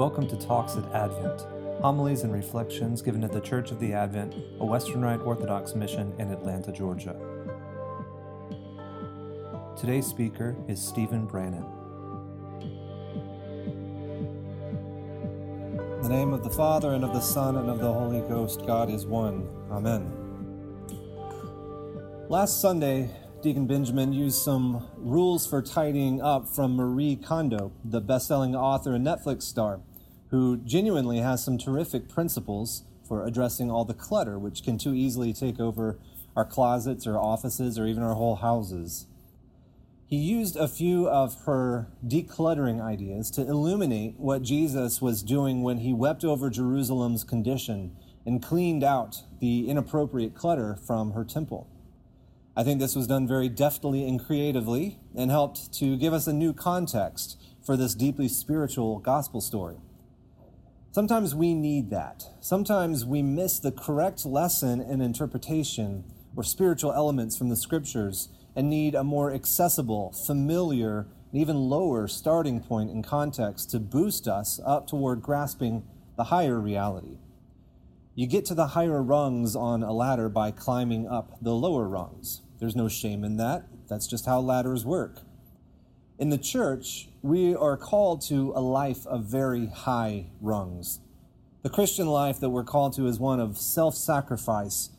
Welcome to Talks at Advent, homilies and reflections given at the Church of the Advent, a Western Rite Orthodox mission in Atlanta, Georgia. Today's speaker is Stephen Brannan. In the name of the Father, and of the Son, and of the Holy Ghost, God is one. Amen. Last Sunday, Deacon Benjamin used some rules for tidying up from Marie Kondo, the best selling author and Netflix star, who genuinely has some terrific principles for addressing all the clutter which can too easily take over our closets or offices or even our whole houses. He used a few of her decluttering ideas to illuminate what Jesus was doing when he wept over Jerusalem's condition and cleaned out the inappropriate clutter from her temple. I think this was done very deftly and creatively and helped to give us a new context for this deeply spiritual gospel story. Sometimes we need that. Sometimes we miss the correct lesson and interpretation or spiritual elements from the scriptures and need a more accessible, familiar, and even lower starting point in context to boost us up toward grasping the higher reality. You get to the higher rungs on a ladder by climbing up the lower rungs. There's no shame in that. That's just how ladders work. In the church, we are called to a life of very high rungs. The Christian life that we're called to is one of self sacrifice,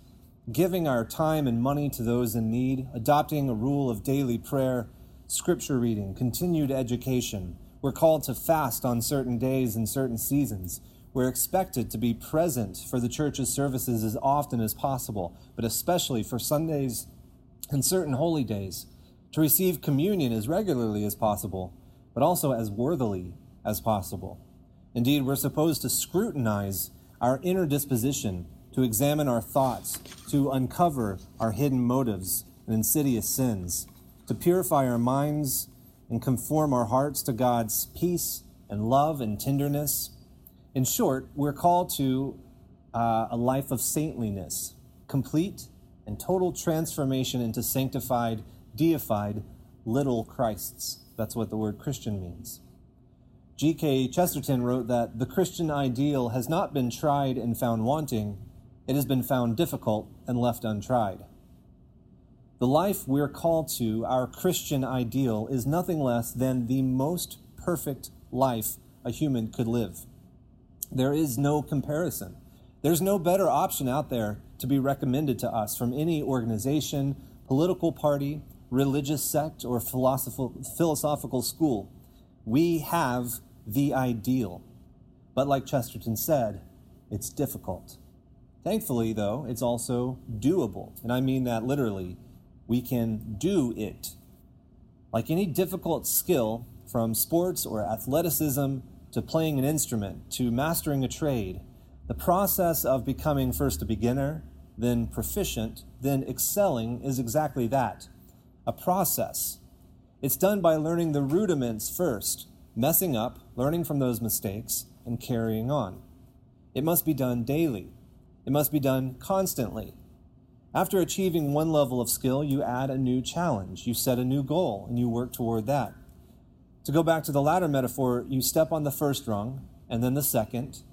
giving our time and money to those in need, adopting a rule of daily prayer, scripture reading, continued education. We're called to fast on certain days and certain seasons. We're expected to be present for the church's services as often as possible, but especially for Sundays and certain holy days, to receive communion as regularly as possible, but also as worthily as possible. Indeed, we're supposed to scrutinize our inner disposition, to examine our thoughts, to uncover our hidden motives and insidious sins, to purify our minds and conform our hearts to God's peace and love and tenderness in short, we're called to uh, a life of saintliness, complete and total transformation into sanctified, deified little Christs. That's what the word Christian means. G.K. Chesterton wrote that the Christian ideal has not been tried and found wanting, it has been found difficult and left untried. The life we're called to, our Christian ideal, is nothing less than the most perfect life a human could live. There is no comparison. There's no better option out there to be recommended to us from any organization, political party, religious sect, or philosophical school. We have the ideal. But like Chesterton said, it's difficult. Thankfully, though, it's also doable. And I mean that literally. We can do it. Like any difficult skill, from sports or athleticism to playing an instrument, to mastering a trade, the process of becoming first a beginner, then proficient, then excelling is exactly that a process. It's done by learning the rudiments first, messing up, learning from those mistakes, and carrying on. It must be done daily. It must be done constantly. After achieving one level of skill, you add a new challenge. You set a new goal and you work toward that. To go back to the ladder metaphor, you step on the first rung, and then the second,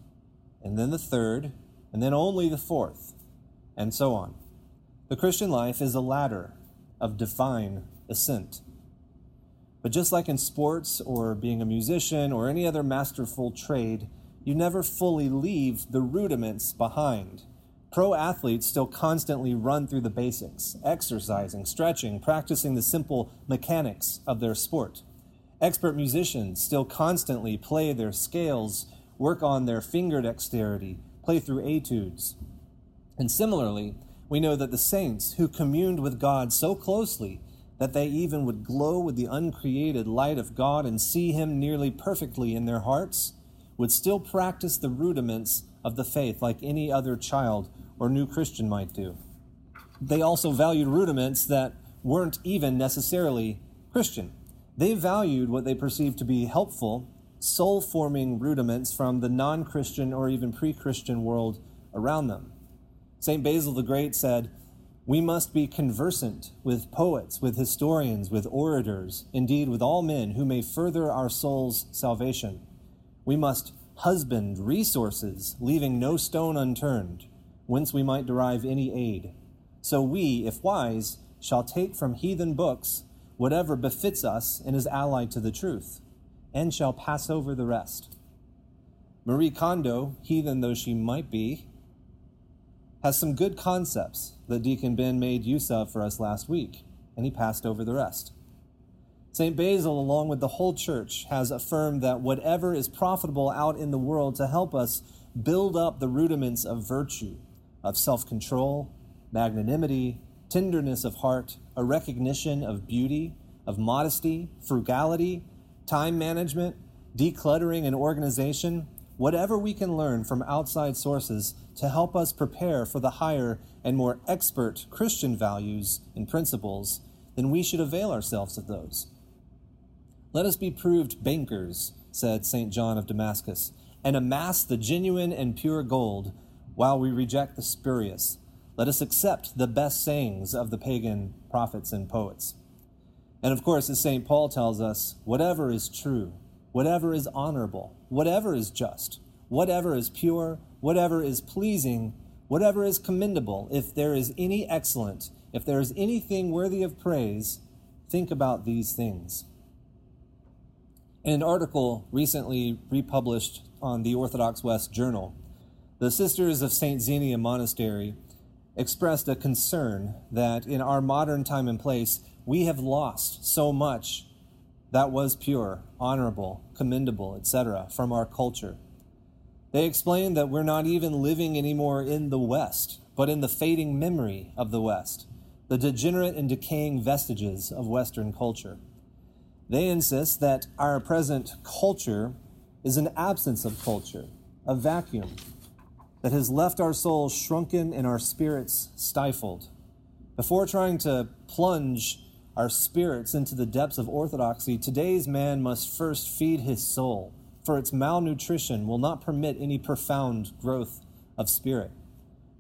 and then the third, and then only the fourth, and so on. The Christian life is a ladder of divine ascent. But just like in sports or being a musician or any other masterful trade, you never fully leave the rudiments behind. Pro athletes still constantly run through the basics, exercising, stretching, practicing the simple mechanics of their sport. Expert musicians still constantly play their scales, work on their finger dexterity, play through etudes. And similarly, we know that the saints who communed with God so closely that they even would glow with the uncreated light of God and see Him nearly perfectly in their hearts, would still practice the rudiments of the faith like any other child or new Christian might do. They also valued rudiments that weren't even necessarily Christian. They valued what they perceived to be helpful, soul forming rudiments from the non Christian or even pre Christian world around them. St. Basil the Great said, We must be conversant with poets, with historians, with orators, indeed with all men who may further our soul's salvation. We must husband resources, leaving no stone unturned, whence we might derive any aid. So we, if wise, shall take from heathen books whatever befits us and is allied to the truth, and shall pass over the rest. Marie Kondo, heathen though she might be, has some good concepts that Deacon Ben made use of for us last week, and he passed over the rest. St. Basil, along with the whole church, has affirmed that whatever is profitable out in the world to help us build up the rudiments of virtue, of self control, magnanimity, tenderness of heart, a recognition of beauty, of modesty, frugality, time management, decluttering and organization, whatever we can learn from outside sources to help us prepare for the higher and more expert Christian values and principles, then we should avail ourselves of those. Let us be proved bankers, said St. John of Damascus, and amass the genuine and pure gold while we reject the spurious. Let us accept the best sayings of the pagan prophets and poets. And of course, as St. Paul tells us, whatever is true, whatever is honorable, whatever is just, whatever is pure, whatever is pleasing, whatever is commendable, if there is any excellent, if there is anything worthy of praise, think about these things. In an article recently republished on the Orthodox West Journal, the Sisters of St. Xenia Monastery expressed a concern that in our modern time and place, we have lost so much that was pure, honorable, commendable, etc., from our culture. They explain that we're not even living anymore in the West, but in the fading memory of the West, the degenerate and decaying vestiges of Western culture. They insist that our present culture is an absence of culture, a vacuum that has left our souls shrunken and our spirits stifled. Before trying to plunge our spirits into the depths of orthodoxy, today's man must first feed his soul, for its malnutrition will not permit any profound growth of spirit.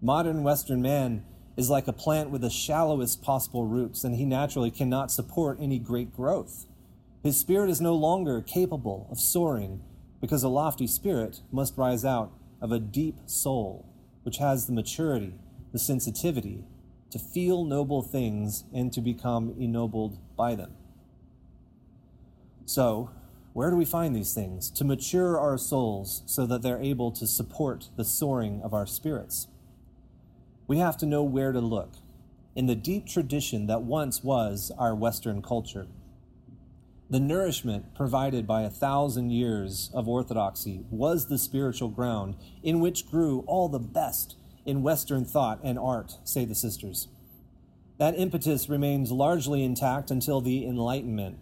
Modern Western man is like a plant with the shallowest possible roots, and he naturally cannot support any great growth. His spirit is no longer capable of soaring because a lofty spirit must rise out of a deep soul, which has the maturity, the sensitivity, to feel noble things and to become ennobled by them. So, where do we find these things? To mature our souls so that they're able to support the soaring of our spirits. We have to know where to look in the deep tradition that once was our Western culture. The nourishment provided by a thousand years of orthodoxy was the spiritual ground in which grew all the best in Western thought and art, say the sisters. That impetus remains largely intact until the Enlightenment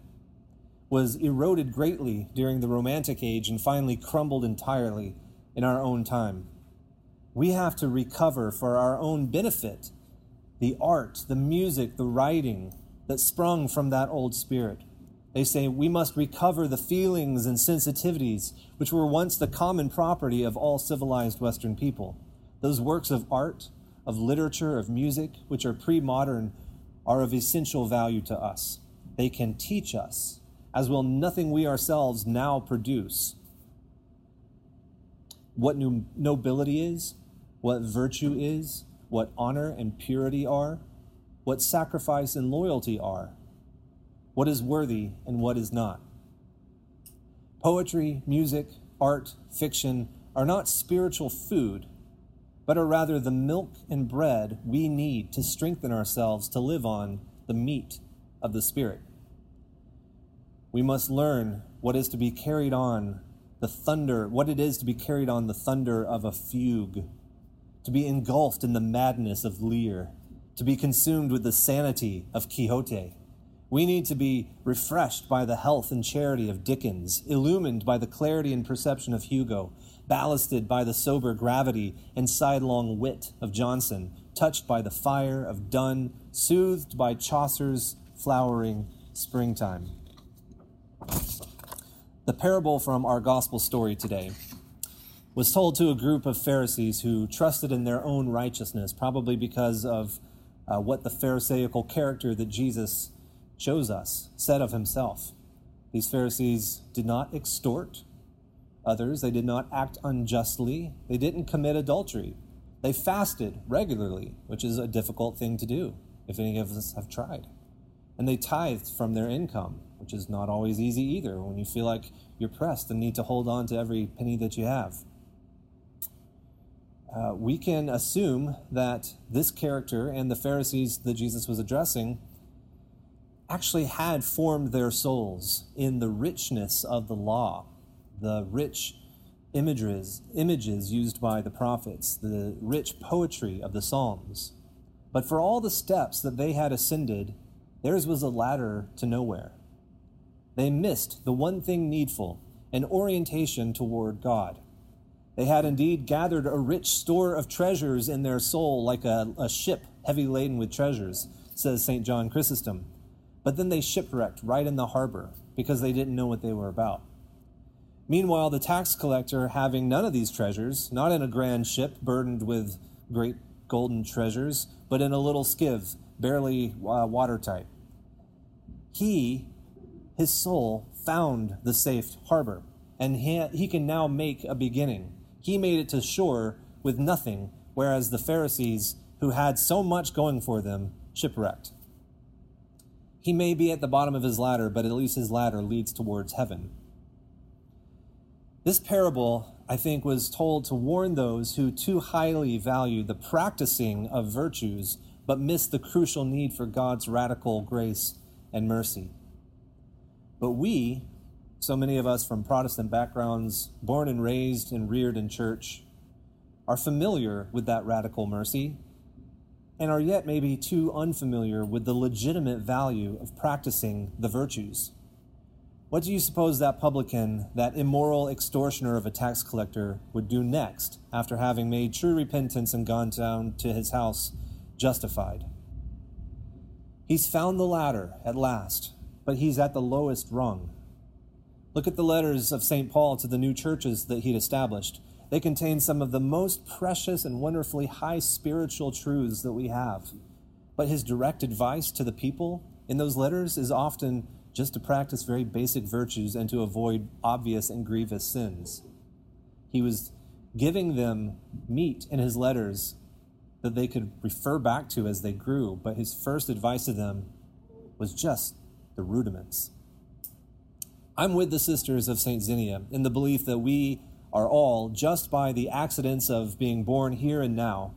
was eroded greatly during the Romantic Age and finally crumbled entirely in our own time. We have to recover for our own benefit the art, the music, the writing that sprung from that old spirit. They say we must recover the feelings and sensitivities which were once the common property of all civilized Western people. Those works of art, of literature, of music, which are pre modern, are of essential value to us. They can teach us, as will nothing we ourselves now produce, what nobility is, what virtue is, what honor and purity are, what sacrifice and loyalty are, what is worthy and what is not. Poetry, music, art, fiction are not spiritual food but are rather the milk and bread we need to strengthen ourselves to live on the meat of the Spirit. We must learn what is to be carried on the thunder, what it is to be carried on the thunder of a fugue, to be engulfed in the madness of Lear, to be consumed with the sanity of Quixote. We need to be refreshed by the health and charity of Dickens, illumined by the clarity and perception of Hugo, ballasted by the sober gravity and sidelong wit of Johnson, touched by the fire of Donne, soothed by Chaucer's flowering springtime. The parable from our gospel story today was told to a group of Pharisees who trusted in their own righteousness, probably because of uh, what the Pharisaical character that Jesus shows us said of himself. These Pharisees did not extort Others, they did not act unjustly. They didn't commit adultery. They fasted regularly, which is a difficult thing to do if any of us have tried. And they tithed from their income, which is not always easy either when you feel like you're pressed and need to hold on to every penny that you have. Uh, we can assume that this character and the Pharisees that Jesus was addressing actually had formed their souls in the richness of the law the rich images, images used by the prophets, the rich poetry of the Psalms. But for all the steps that they had ascended, theirs was a ladder to nowhere. They missed the one thing needful an orientation toward God. They had indeed gathered a rich store of treasures in their soul, like a, a ship heavy laden with treasures, says St. John Chrysostom. But then they shipwrecked right in the harbor because they didn't know what they were about. Meanwhile, the tax collector, having none of these treasures, not in a grand ship burdened with great golden treasures, but in a little skiff, barely uh, watertight, he, his soul, found the safe harbor, and he, he can now make a beginning. He made it to shore with nothing, whereas the Pharisees, who had so much going for them, shipwrecked. He may be at the bottom of his ladder, but at least his ladder leads towards heaven. This parable, I think, was told to warn those who too highly value the practicing of virtues but miss the crucial need for God's radical grace and mercy. But we, so many of us from Protestant backgrounds, born and raised and reared in church, are familiar with that radical mercy and are yet maybe too unfamiliar with the legitimate value of practicing the virtues. What do you suppose that publican, that immoral extortioner of a tax collector, would do next after having made true repentance and gone down to his house justified? He's found the ladder at last, but he's at the lowest rung. Look at the letters of St. Paul to the new churches that he'd established. They contain some of the most precious and wonderfully high spiritual truths that we have. But his direct advice to the people in those letters is often just to practice very basic virtues and to avoid obvious and grievous sins. He was giving them meat in his letters that they could refer back to as they grew, but his first advice to them was just the rudiments. I'm with the sisters of St. Xenia in the belief that we are all, just by the accidents of being born here and now,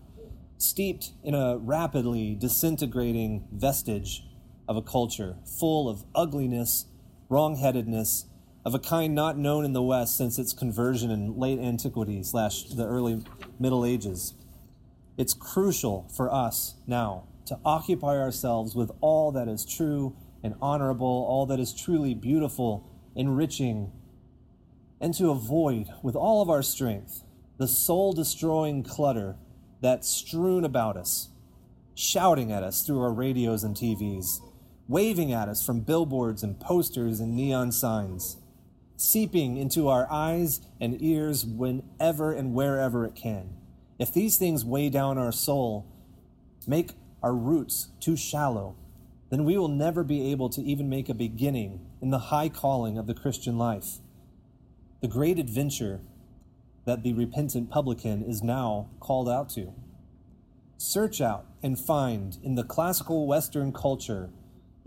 steeped in a rapidly disintegrating vestige of a culture full of ugliness, wrongheadedness, of a kind not known in the West since its conversion in late antiquity slash the early Middle Ages. It's crucial for us now to occupy ourselves with all that is true and honorable, all that is truly beautiful, enriching, and to avoid with all of our strength the soul destroying clutter that's strewn about us, shouting at us through our radios and TVs waving at us from billboards and posters and neon signs, seeping into our eyes and ears whenever and wherever it can. If these things weigh down our soul, make our roots too shallow, then we will never be able to even make a beginning in the high calling of the Christian life. The great adventure that the repentant publican is now called out to. Search out and find in the classical Western culture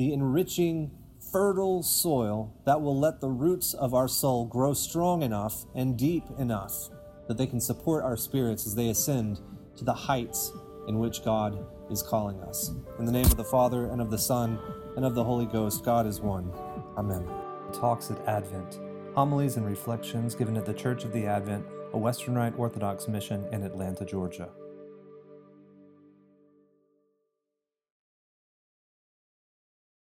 the enriching, fertile soil that will let the roots of our soul grow strong enough and deep enough that they can support our spirits as they ascend to the heights in which God is calling us. In the name of the Father, and of the Son, and of the Holy Ghost, God is one. Amen. Talks at Advent Homilies and reflections given at the Church of the Advent, a Western Rite Orthodox mission in Atlanta, Georgia.